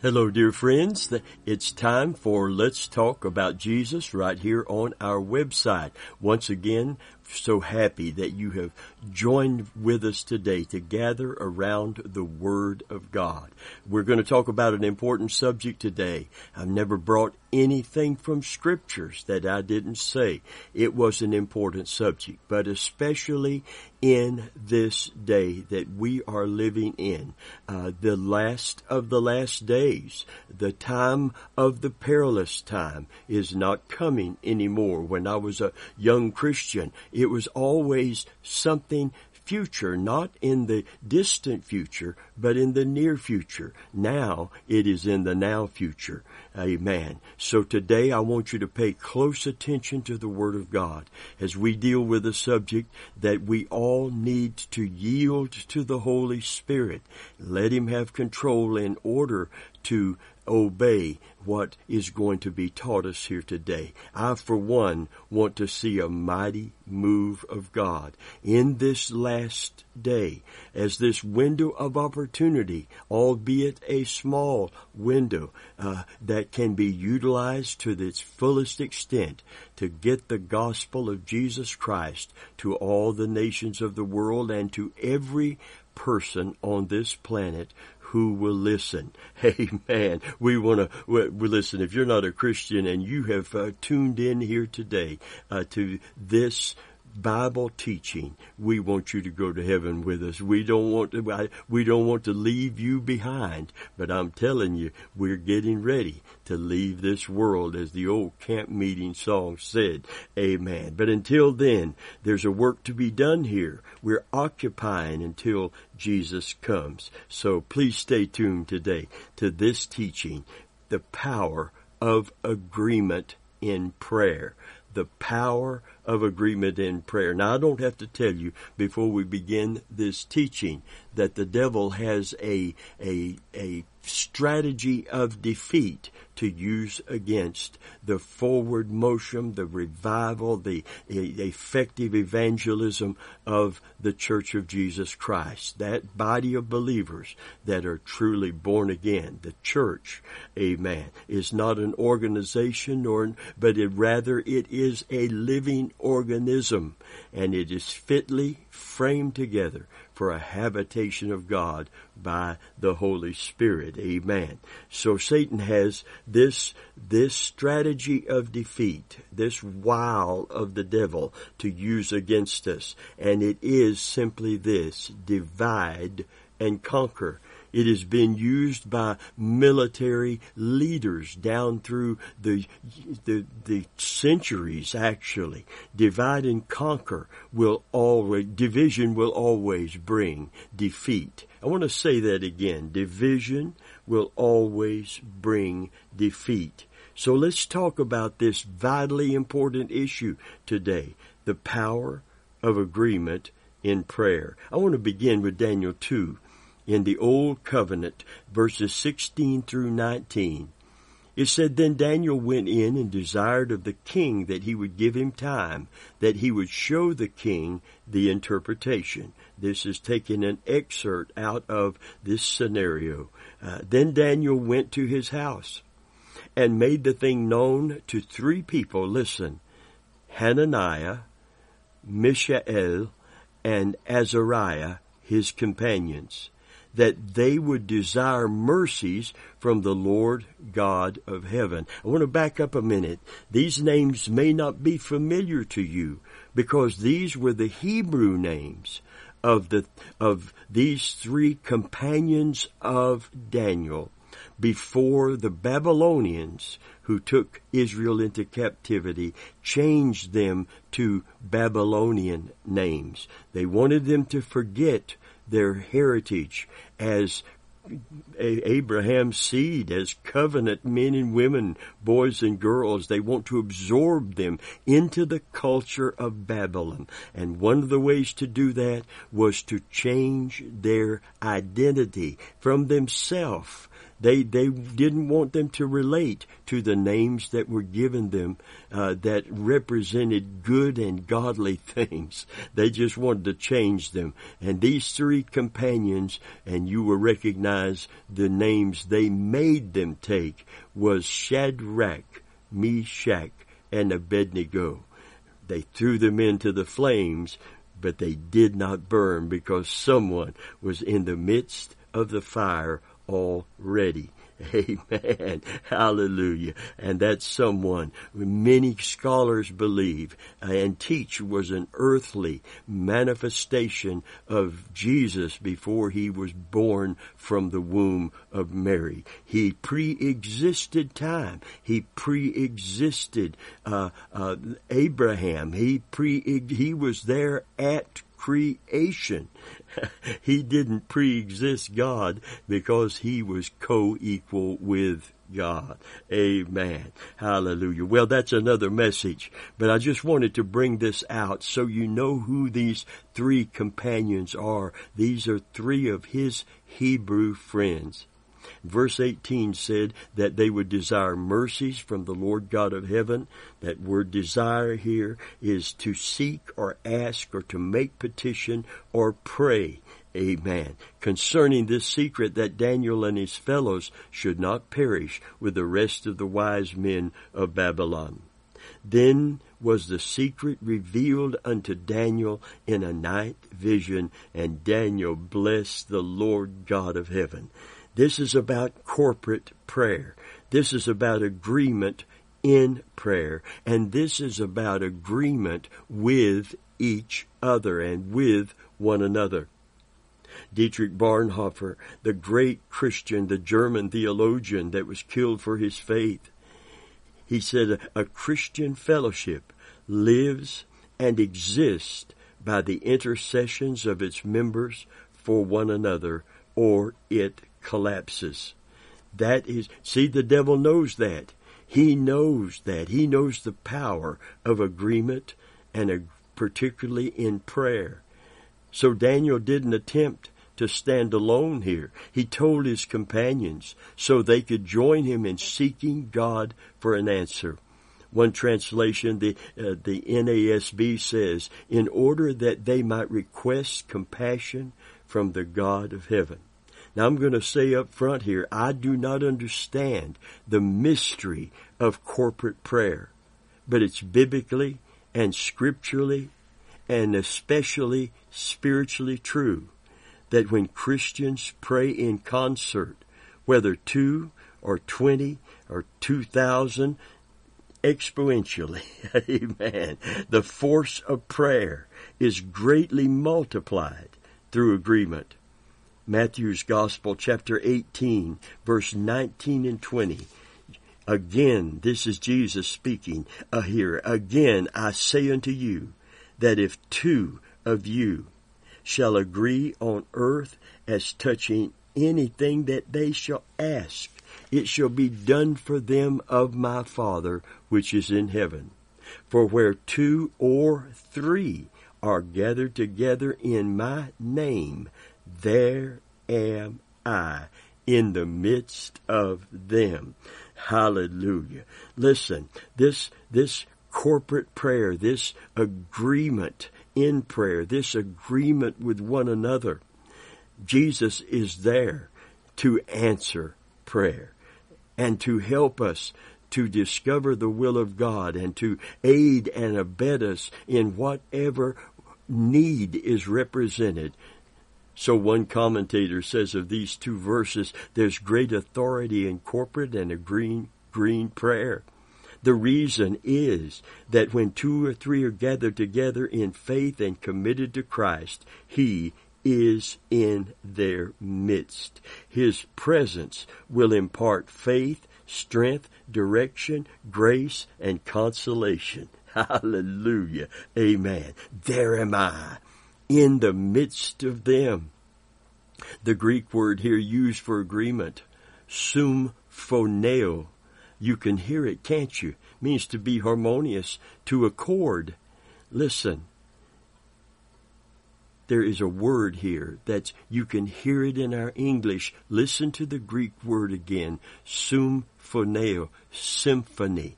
Hello, dear friends. It's time for Let's Talk About Jesus right here on our website. Once again, so happy that you have joined with us today to gather around the Word of God. We're going to talk about an important subject today. I've never brought anything from scriptures that I didn't say. It was an important subject, but especially in this day that we are living in, uh, the last of the last days, the time of the perilous time is not coming anymore. When I was a young Christian, it was always something future, not in the distant future, but in the near future. Now it is in the now future. Amen. So today I want you to pay close attention to the Word of God as we deal with a subject that we all need to yield to the Holy Spirit. Let Him have control in order to obey what is going to be taught us here today. I, for one, want to see a mighty move of God in this last day as this window of opportunity, albeit a small window, uh, that can be utilized to its fullest extent to get the gospel of Jesus Christ to all the nations of the world and to every person on this planet who will listen. Amen. We want to we, listen. If you're not a Christian and you have uh, tuned in here today uh, to this Bible teaching, we want you to go to heaven with us. We don't want to, we don't want to leave you behind, but I'm telling you, we're getting ready to leave this world as the old camp meeting song said. Amen. But until then, there's a work to be done here. We're occupying until Jesus comes. So please stay tuned today to this teaching, the power of agreement in prayer. The power of agreement in prayer. Now, I don't have to tell you before we begin this teaching that the devil has a, a, a strategy of defeat to use against the forward motion, the revival, the effective evangelism of the Church of Jesus Christ. That body of believers that are truly born again. The church, amen, is not an organization or, but it rather it is a living organism and it is fitly framed together for a habitation of God by the Holy Spirit. Amen. So Satan has this, this strategy of defeat, this wile of the devil to use against us. And it is simply this, divide and conquer. It has been used by military leaders down through the, the, the centuries actually. Divide and conquer will always, division will always bring defeat. I want to say that again. Division will always bring defeat. So let's talk about this vitally important issue today. The power of agreement in prayer. I want to begin with Daniel 2 in the Old Covenant, verses 16 through 19. It said, Then Daniel went in and desired of the king that he would give him time, that he would show the king the interpretation. This is taking an excerpt out of this scenario. Uh, then Daniel went to his house and made the thing known to three people. Listen, Hananiah, Mishael, and Azariah, his companions that they would desire mercies from the Lord God of heaven. I want to back up a minute. These names may not be familiar to you because these were the Hebrew names of the, of these three companions of Daniel before the Babylonians who took Israel into captivity changed them to Babylonian names. They wanted them to forget their heritage as Abraham's seed, as covenant men and women, boys and girls. They want to absorb them into the culture of Babylon. And one of the ways to do that was to change their identity from themselves They they didn't want them to relate to the names that were given them uh, that represented good and godly things. They just wanted to change them. And these three companions, and you will recognize the names they made them take, was Shadrach, Meshach, and Abednego. They threw them into the flames, but they did not burn because someone was in the midst of the fire already. Amen. Hallelujah. And that's someone many scholars believe and teach was an earthly manifestation of Jesus before he was born from the womb of Mary. He pre-existed time. He pre-existed uh, uh, Abraham. He pre he was there at creation. he didn't pre-exist God because he was co-equal with God. Amen. Hallelujah. Well, that's another message, but I just wanted to bring this out so you know who these three companions are. These are three of his Hebrew friends. Verse 18 said that they would desire mercies from the Lord God of heaven. That word desire here is to seek or ask or to make petition or pray. Amen. Concerning this secret that Daniel and his fellows should not perish with the rest of the wise men of Babylon. Then was the secret revealed unto Daniel in a night vision, and Daniel blessed the Lord God of heaven. This is about corporate prayer. This is about agreement in prayer. And this is about agreement with each other and with one another. Dietrich Bonhoeffer, the great Christian, the German theologian that was killed for his faith, he said a Christian fellowship lives and exists by the intercessions of its members for one another, or it collapses. That is, see, the devil knows that. He knows that. He knows the power of agreement and a, particularly in prayer. So Daniel didn't attempt to stand alone here. He told his companions so they could join him in seeking God for an answer. One translation, the, uh, the NASB says, in order that they might request compassion from the God of heaven. Now I'm going to say up front here, I do not understand the mystery of corporate prayer, but it's biblically and scripturally and especially spiritually true that when Christians pray in concert, whether two or twenty or two thousand, exponentially, amen, the force of prayer is greatly multiplied through agreement. Matthew's Gospel, chapter 18, verse 19 and 20. Again, this is Jesus speaking uh, here. Again, I say unto you that if two of you shall agree on earth as touching anything that they shall ask, it shall be done for them of my Father which is in heaven. For where two or three are gathered together in my name, there am I in the midst of them. Hallelujah. Listen, this, this corporate prayer, this agreement in prayer, this agreement with one another, Jesus is there to answer prayer and to help us to discover the will of God and to aid and abet us in whatever need is represented. So one commentator says of these two verses, there's great authority in corporate and a green, green prayer. The reason is that when two or three are gathered together in faith and committed to Christ, He is in their midst. His presence will impart faith, strength, direction, grace, and consolation. Hallelujah. Amen. There am I in the midst of them. The Greek word here used for agreement, symphoneo. You can hear it, can't you? Means to be harmonious, to accord. Listen, there is a word here that you can hear it in our English. Listen to the Greek word again. Symphoneo, symphony.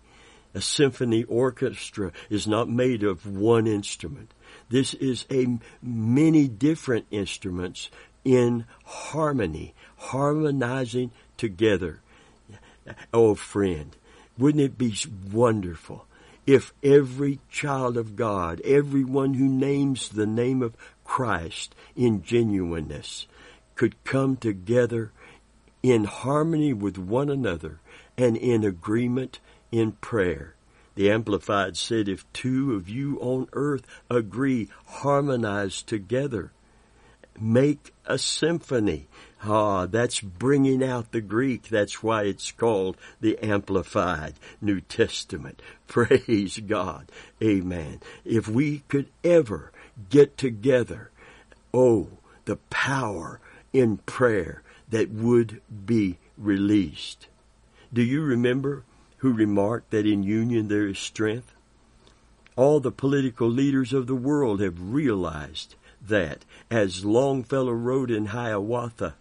A symphony orchestra is not made of one instrument. This is a many different instruments in harmony, harmonizing together. Oh friend, wouldn't it be wonderful if every child of God, everyone who names the name of Christ in genuineness, could come together in harmony with one another and in agreement in prayer. The Amplified said, if two of you on earth agree, harmonize together, make a symphony. Ah, that's bringing out the Greek. That's why it's called the Amplified New Testament. Praise God. Amen. If we could ever get together, oh, the power in prayer that would be released. Do you remember who remarked that in union there is strength? All the political leaders of the world have realized that, as Longfellow wrote in Hiawatha,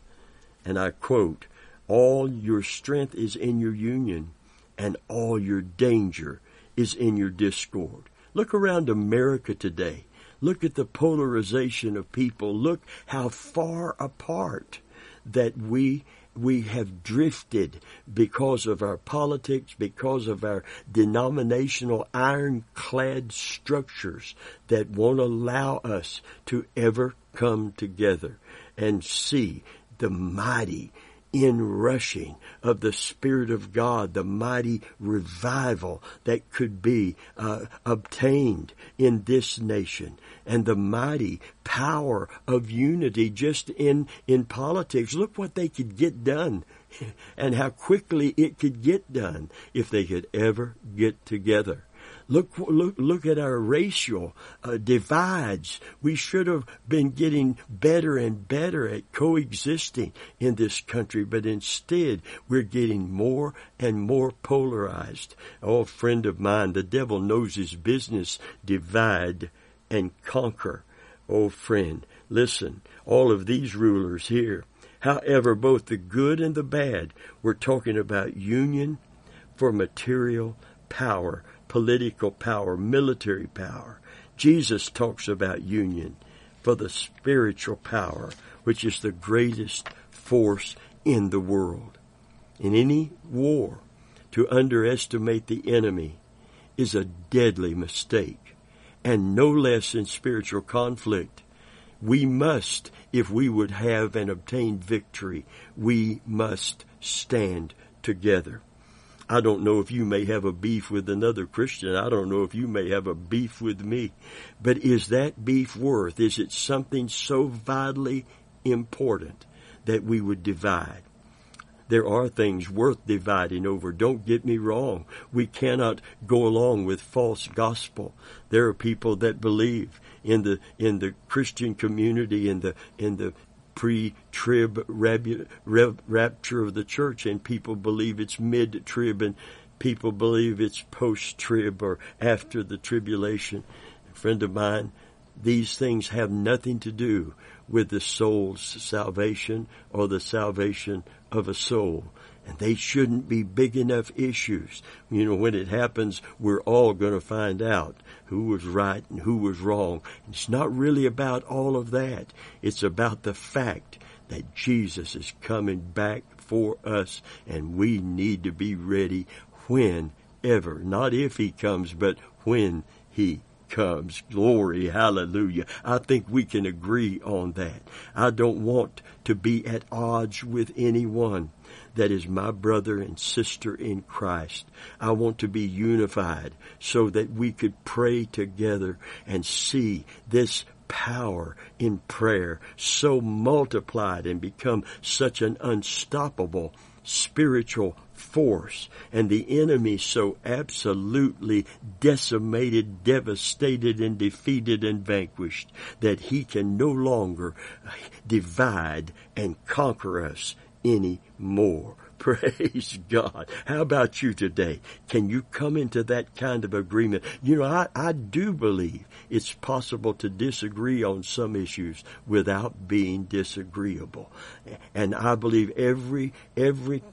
and I quote, all your strength is in your union, and all your danger is in your discord. Look around America today. Look at the polarization of people. Look how far apart that we we have drifted because of our politics, because of our denominational ironclad structures that won't allow us to ever come together and see the mighty inrushing of the Spirit of God, the mighty revival that could be uh, obtained in this nation, and the mighty power of unity just in, in politics. Look what they could get done and how quickly it could get done if they could ever get together. Look, look, look at our racial uh, divides. We should have been getting better and better at coexisting in this country, but instead we're getting more and more polarized. Oh, friend of mine, the devil knows his business. Divide and conquer. Oh, friend, listen, all of these rulers here, however, both the good and the bad, we're talking about union for material power political power, military power. Jesus talks about union for the spiritual power, which is the greatest force in the world. In any war, to underestimate the enemy is a deadly mistake, and no less in spiritual conflict. We must, if we would have and obtain victory, we must stand together. I don't know if you may have a beef with another Christian. I don't know if you may have a beef with me. But is that beef worth? Is it something so vitally important that we would divide? There are things worth dividing over. Don't get me wrong. We cannot go along with false gospel. There are people that believe in the in the Christian community in the in the pre-trib rapture of the church, and people believe it's mid-trib, and people believe it's post-trib or after the tribulation. A friend of mine, these things have nothing to do with the soul's salvation or the salvation of a soul. And they shouldn't be big enough issues. You know, when it happens, we're all going to find out who was right and who was wrong. It's not really about all of that. It's about the fact that Jesus is coming back for us and we need to be ready whenever. Not if he comes, but when he comes. Glory, hallelujah. I think we can agree on that. I don't want to be at odds with anyone that is my brother and sister in Christ. I want to be unified so that we could pray together and see this power in prayer so multiplied and become such an unstoppable spiritual force and the enemy so absolutely decimated, devastated, and defeated and vanquished that he can no longer divide and conquer us anymore. Praise God. How about you today? Can you come into that kind of agreement? You know, I, I do believe it's possible to disagree on some issues without being disagreeable. And I believe every, every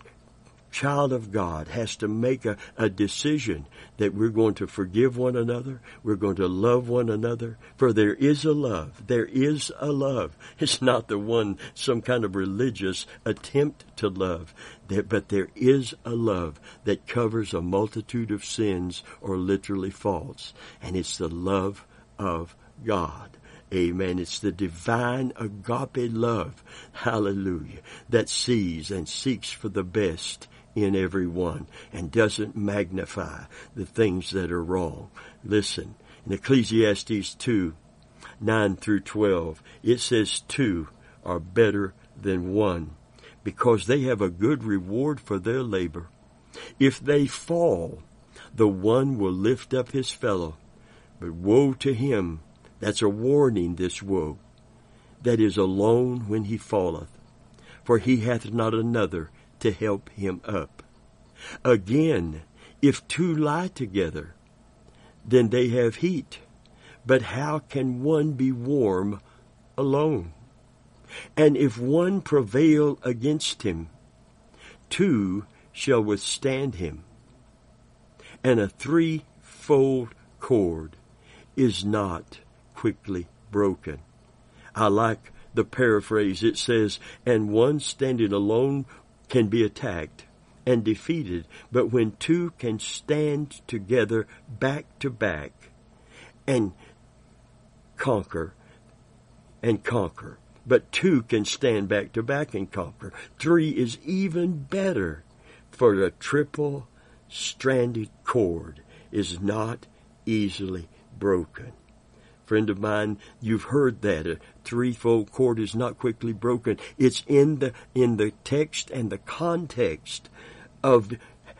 child of God has to make a, a decision that we're going to forgive one another. We're going to love one another. For there is a love. There is a love. It's not the one, some kind of religious attempt to love. but there is a love that covers a multitude of sins or literally faults. And it's the love of God. Amen. It's the divine agape love, hallelujah, that sees and seeks for the best in everyone and doesn't magnify the things that are wrong. Listen, in Ecclesiastes 2, 9 through 12, it says two are better than one because they have a good reward for their labor. If they fall, the one will lift up his fellow. But woe to him, that's a warning, this woe, that is alone when he falleth, for he hath not another to help him up. Again, if two lie together, then they have heat. But how can one be warm alone? And if one prevail against him, two shall withstand him. And a threefold cord is not quickly broken. I like the paraphrase. It says, and one standing alone can be attacked and defeated, but when two can stand together back to back and conquer and conquer, but two can stand back to back and conquer. Three is even better for a triple stranded cord is not easily broken. Friend of mine, you've heard that. A threefold cord is not quickly broken. It's in the, in the text and the context of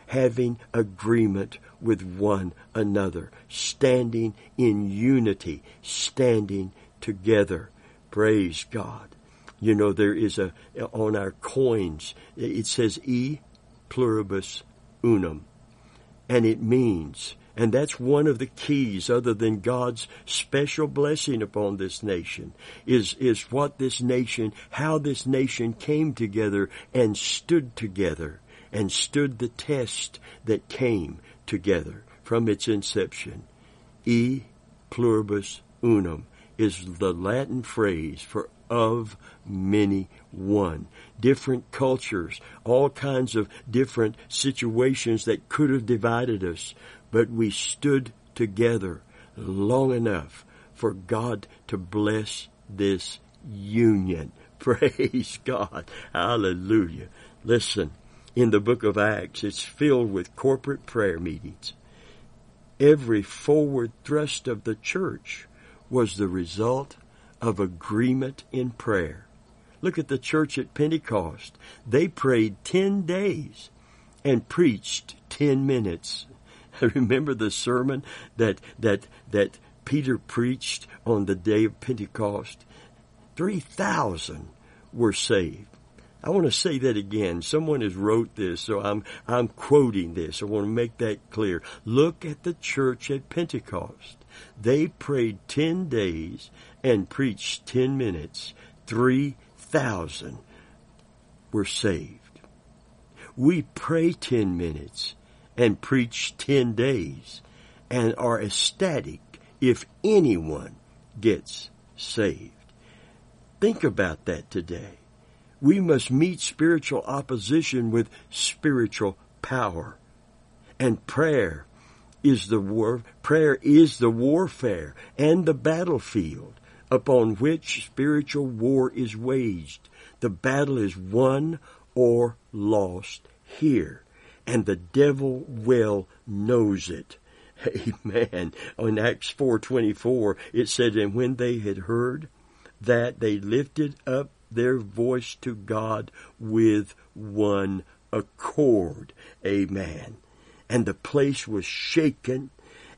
having agreement with one another, standing in unity, standing together. Praise God. You know, there is a, on our coins, it says e pluribus unum. And it means and that's one of the keys other than God's special blessing upon this nation is, is what this nation, how this nation came together and stood together and stood the test that came together from its inception. E pluribus unum is the Latin phrase for of many one. Different cultures, all kinds of different situations that could have divided us but we stood together long enough for God to bless this union. Praise God. Hallelujah. Listen, in the book of Acts, it's filled with corporate prayer meetings. Every forward thrust of the church was the result of agreement in prayer. Look at the church at Pentecost. They prayed 10 days and preached 10 minutes. I remember the sermon that that that Peter preached on the day of Pentecost? Three thousand were saved. I want to say that again. Someone has wrote this, so I'm I'm quoting this. I want to make that clear. Look at the church at Pentecost. They prayed ten days and preached ten minutes. Three thousand were saved. We pray ten minutes and preach 10 days and are ecstatic if anyone gets saved. Think about that today. We must meet spiritual opposition with spiritual power. And prayer is the war, prayer is the warfare and the battlefield upon which spiritual war is waged. The battle is won or lost here and the devil well knows it. Amen. On Acts 4:24 it said and when they had heard that they lifted up their voice to God with one accord. Amen. And the place was shaken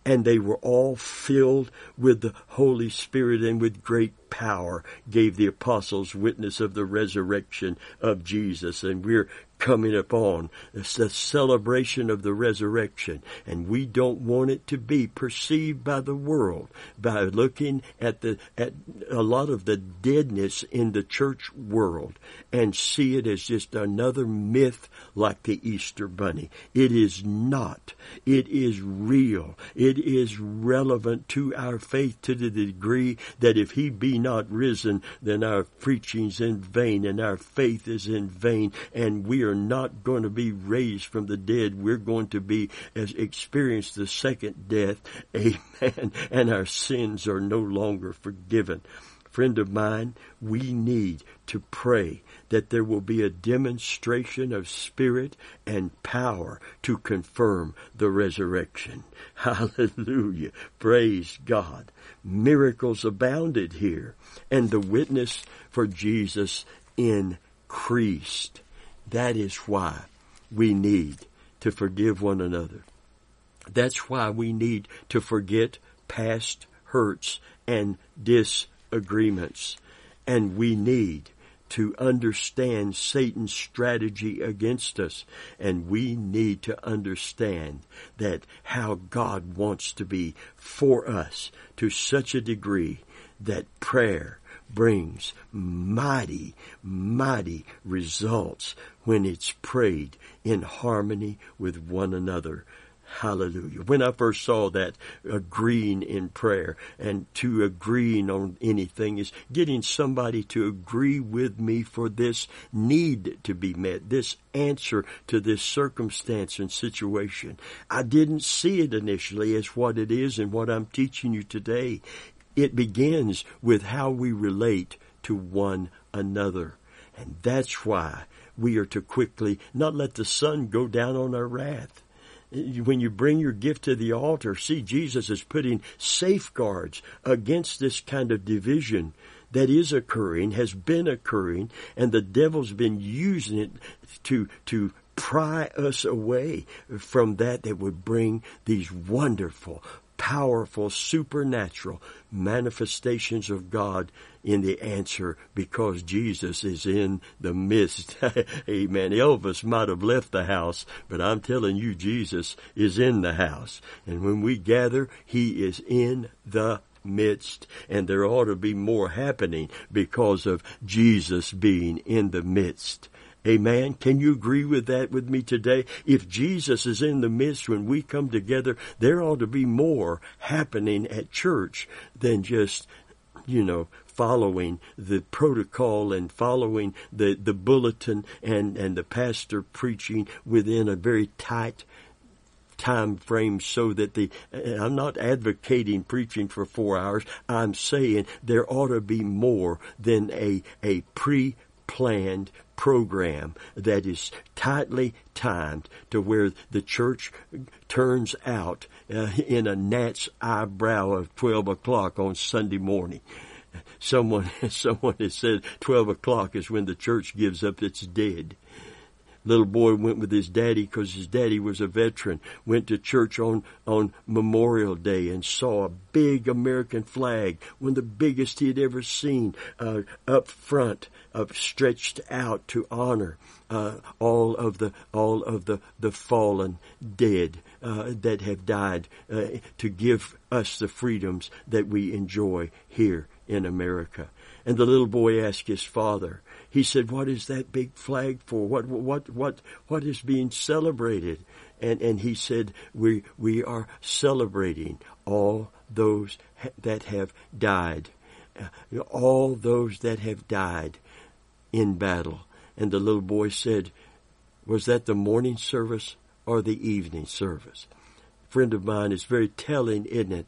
and they were all filled with the Holy Spirit and with great power gave the apostles witness of the resurrection of Jesus. And we're coming upon. It's the celebration of the resurrection. And we don't want it to be perceived by the world by looking at the, at a lot of the deadness in the church world and see it as just another myth like the Easter bunny. It is not. It is real. It is relevant to our faith to the degree that if he be not risen, then our preaching's in vain and our faith is in vain and we are not going to be raised from the dead. We're going to be as experience the second death. Amen. And our sins are no longer forgiven friend of mine, we need to pray that there will be a demonstration of spirit and power to confirm the resurrection. Hallelujah. Praise God. Miracles abounded here and the witness for Jesus increased. That is why we need to forgive one another. That's why we need to forget past hurts and disagreements. And we need to understand Satan's strategy against us. And we need to understand that how God wants to be for us to such a degree that prayer brings mighty, mighty results when it's prayed in harmony with one another. Hallelujah. When I first saw that agreeing in prayer and to agreeing on anything is getting somebody to agree with me for this need to be met, this answer to this circumstance and situation. I didn't see it initially as what it is and what I'm teaching you today. It begins with how we relate to one another. And that's why we are to quickly not let the sun go down on our wrath when you bring your gift to the altar, see Jesus is putting safeguards against this kind of division that is occurring, has been occurring, and the devil's been using it to, to pry us away from that that would bring these wonderful, powerful, supernatural manifestations of God in the answer because Jesus is in the midst. Amen. Elvis might have left the house, but I'm telling you, Jesus is in the house. And when we gather, He is in the midst and there ought to be more happening because of Jesus being in the midst. Amen. Can you agree with that with me today? If Jesus is in the midst when we come together, there ought to be more happening at church than just, you know, following the protocol and following the, the bulletin and, and the pastor preaching within a very tight time frame so that the I'm not advocating preaching for four hours. I'm saying there ought to be more than a a pre planned program that is tightly timed to where the church turns out uh, in a gnat's eyebrow of 12 o'clock on Sunday morning. Someone, someone has said 12 o'clock is when the church gives up its dead little boy went with his daddy because his daddy was a veteran, went to church on, on Memorial Day and saw a big American flag, one of the biggest he had ever seen, uh, up front, uh, stretched out to honor uh, all of the all of the the fallen dead uh, that have died uh, to give us the freedoms that we enjoy here in America. And the little boy asked his father, he said, "What is that big flag for? What what what what is being celebrated?" And and he said, "We we are celebrating all those that have died, uh, all those that have died in battle." And the little boy said, "Was that the morning service or the evening service?" A friend of mine is very telling, isn't it?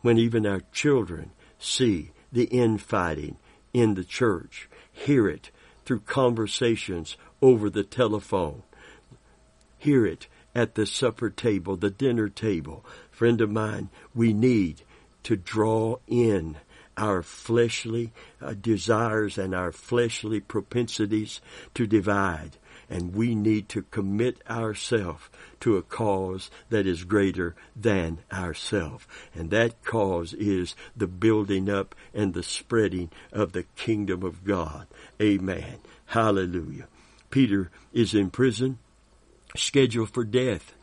When even our children see the infighting in the church hear it through conversations over the telephone. Hear it at the supper table, the dinner table. Friend of mine, we need to draw in our fleshly uh, desires and our fleshly propensities to divide and we need to commit ourselves to a cause that is greater than ourselves. And that cause is the building up and the spreading of the kingdom of God. Amen. Hallelujah. Peter is in prison, scheduled for death.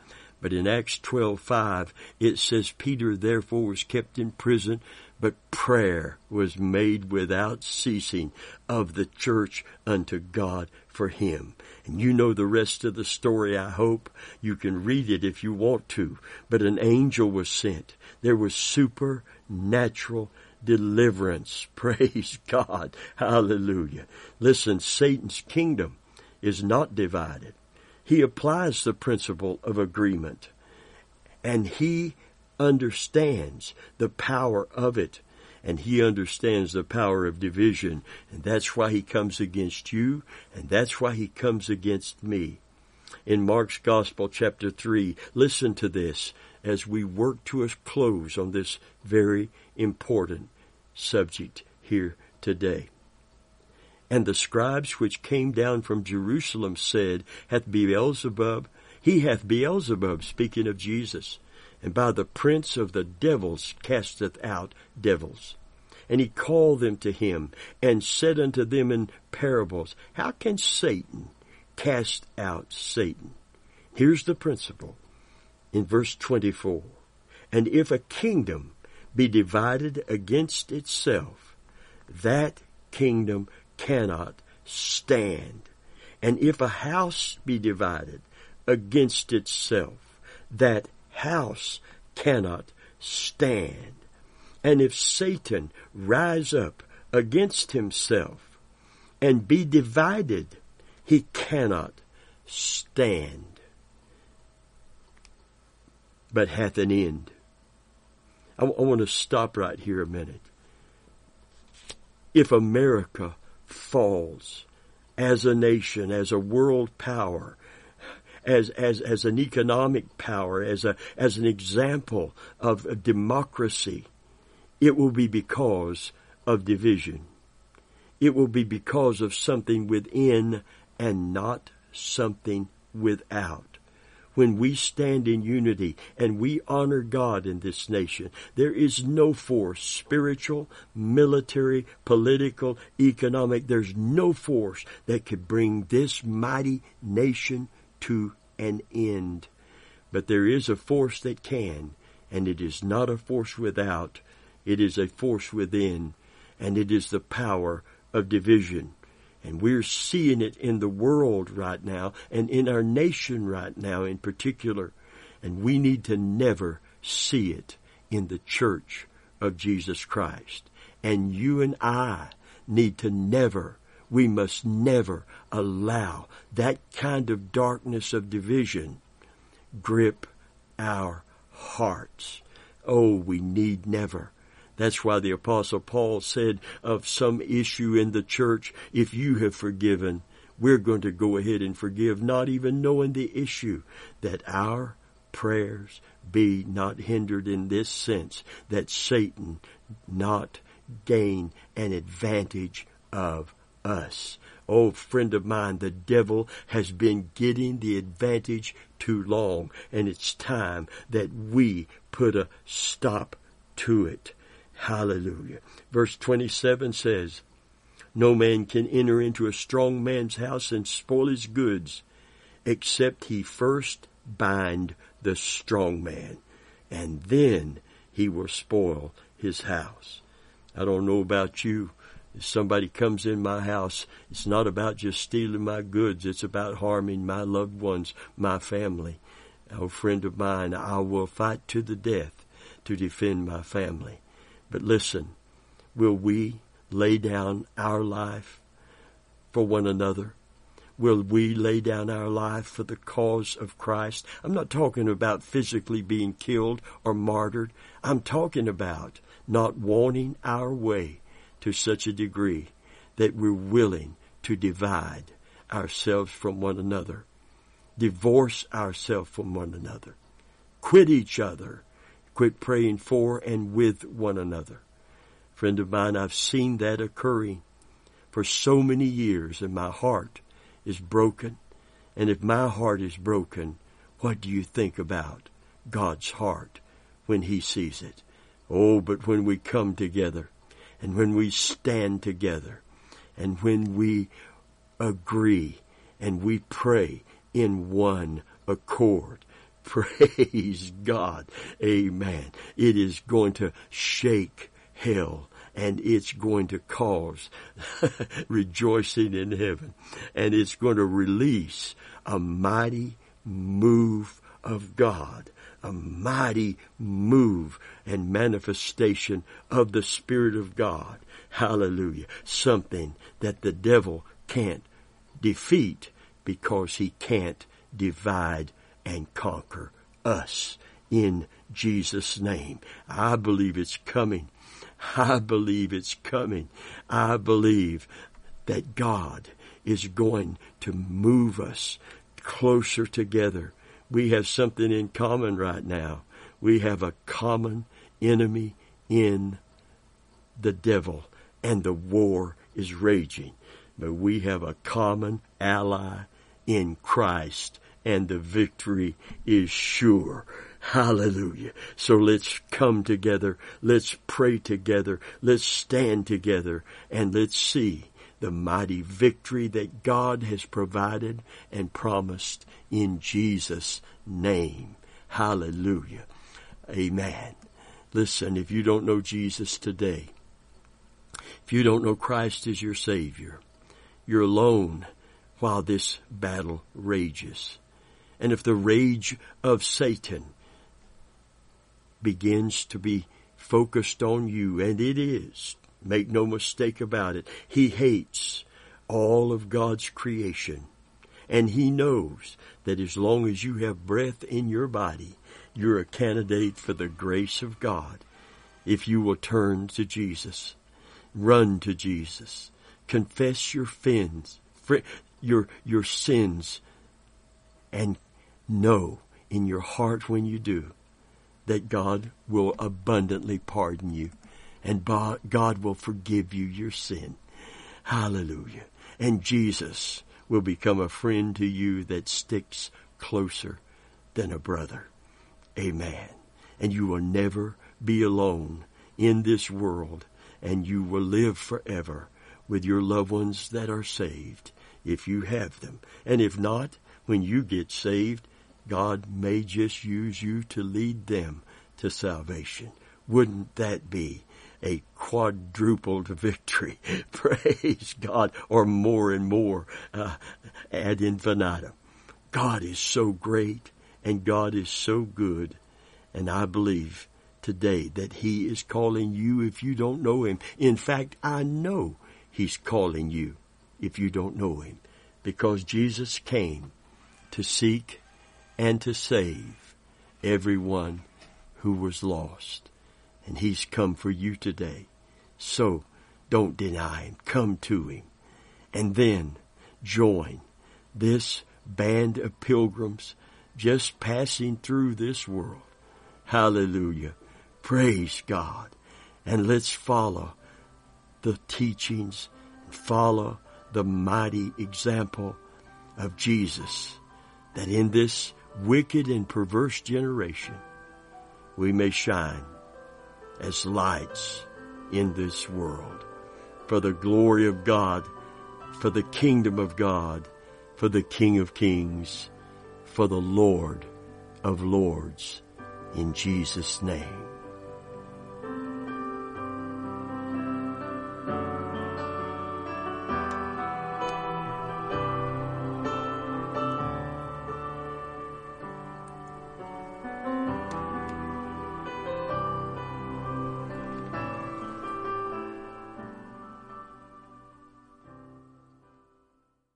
But in Acts 12:5 it says Peter therefore was kept in prison but prayer was made without ceasing of the church unto God for him. And you know the rest of the story, I hope. You can read it if you want to. But an angel was sent. There was supernatural deliverance. Praise God. Hallelujah. Listen, Satan's kingdom is not divided. He applies the principle of agreement and he understands the power of it and he understands the power of division and that's why he comes against you and that's why he comes against me. In Mark's Gospel chapter 3, listen to this as we work to a close on this very important subject here today. And the scribes which came down from Jerusalem said, Hath Beelzebub, he hath Beelzebub, speaking of Jesus, and by the prince of the devils casteth out devils. And he called them to him, and said unto them in parables, How can Satan cast out Satan? Here's the principle in verse 24. And if a kingdom be divided against itself, that kingdom cannot stand. And if a house be divided against itself, that house cannot stand. And if Satan rise up against himself and be divided, he cannot stand, but hath an end. I, I want to stop right here a minute. If America falls as a nation, as a world power, as, as, as an economic power, as a, as an example of democracy, it will be because of division. It will be because of something within and not something without when we stand in unity and we honor God in this nation, there is no force, spiritual, military, political, economic, there's no force that could bring this mighty nation to an end. But there is a force that can, and it is not a force without, it is a force within, and it is the power of division. And we're seeing it in the world right now and in our nation right now in particular. And we need to never see it in the church of Jesus Christ. And you and I need to never, we must never allow that kind of darkness of division grip our hearts. Oh, we need never that's why the apostle Paul said of some issue in the church, if you have forgiven, we're going to go ahead and forgive, not even knowing the issue, that our prayers be not hindered in this sense, that Satan not gain an advantage of us. Oh, friend of mine, the devil has been getting the advantage too long, and it's time that we put a stop to it. Hallelujah. Verse 27 says, No man can enter into a strong man's house and spoil his goods, except he first bind the strong man, and then he will spoil his house. I don't know about you. If somebody comes in my house, it's not about just stealing my goods. It's about harming my loved ones, my family. A friend of mine, I will fight to the death to defend my family. But listen, will we lay down our life for one another? Will we lay down our life for the cause of Christ? I'm not talking about physically being killed or martyred. I'm talking about not wanting our way to such a degree that we're willing to divide ourselves from one another, divorce ourselves from one another, quit each other, Quit praying for and with one another. Friend of mine, I've seen that occurring for so many years and my heart is broken. And if my heart is broken, what do you think about God's heart when He sees it? Oh, but when we come together and when we stand together and when we agree and we pray in one accord. Praise God. Amen. It is going to shake hell and it's going to cause rejoicing in heaven and it's going to release a mighty move of God, a mighty move and manifestation of the Spirit of God. Hallelujah. Something that the devil can't defeat because he can't divide and conquer us in Jesus' name. I believe it's coming. I believe it's coming. I believe that God is going to move us closer together. We have something in common right now. We have a common enemy in the devil and the war is raging. But we have a common ally in Christ and the victory is sure. Hallelujah. So let's come together. Let's pray together. Let's stand together and let's see the mighty victory that God has provided and promised in Jesus' name. Hallelujah. Amen. Listen, if you don't know Jesus today, if you don't know Christ as your Savior, you're alone while this battle rages. And if the rage of Satan begins to be focused on you, and it is, make no mistake about it, he hates all of God's creation. And he knows that as long as you have breath in your body, you're a candidate for the grace of God. If you will turn to Jesus, run to Jesus, confess your sins, your, your sins, and know in your heart when you do that God will abundantly pardon you and God will forgive you your sin. Hallelujah. And Jesus will become a friend to you that sticks closer than a brother. Amen. And you will never be alone in this world and you will live forever with your loved ones that are saved if you have them. And if not, when you get saved, God may just use you to lead them to salvation. Wouldn't that be a quadrupled victory? Praise God, or more and more uh, ad infinitum. God is so great and God is so good, and I believe today that He is calling you if you don't know Him. In fact, I know He's calling you if you don't know Him because Jesus came to seek and to save everyone who was lost. And He's come for you today. So don't deny Him. Come to Him. And then join this band of pilgrims just passing through this world. Hallelujah. Praise God. And let's follow the teachings, and follow the mighty example of Jesus that in this wicked and perverse generation, we may shine as lights in this world for the glory of God, for the kingdom of God, for the King of Kings, for the Lord of Lords, in Jesus' name.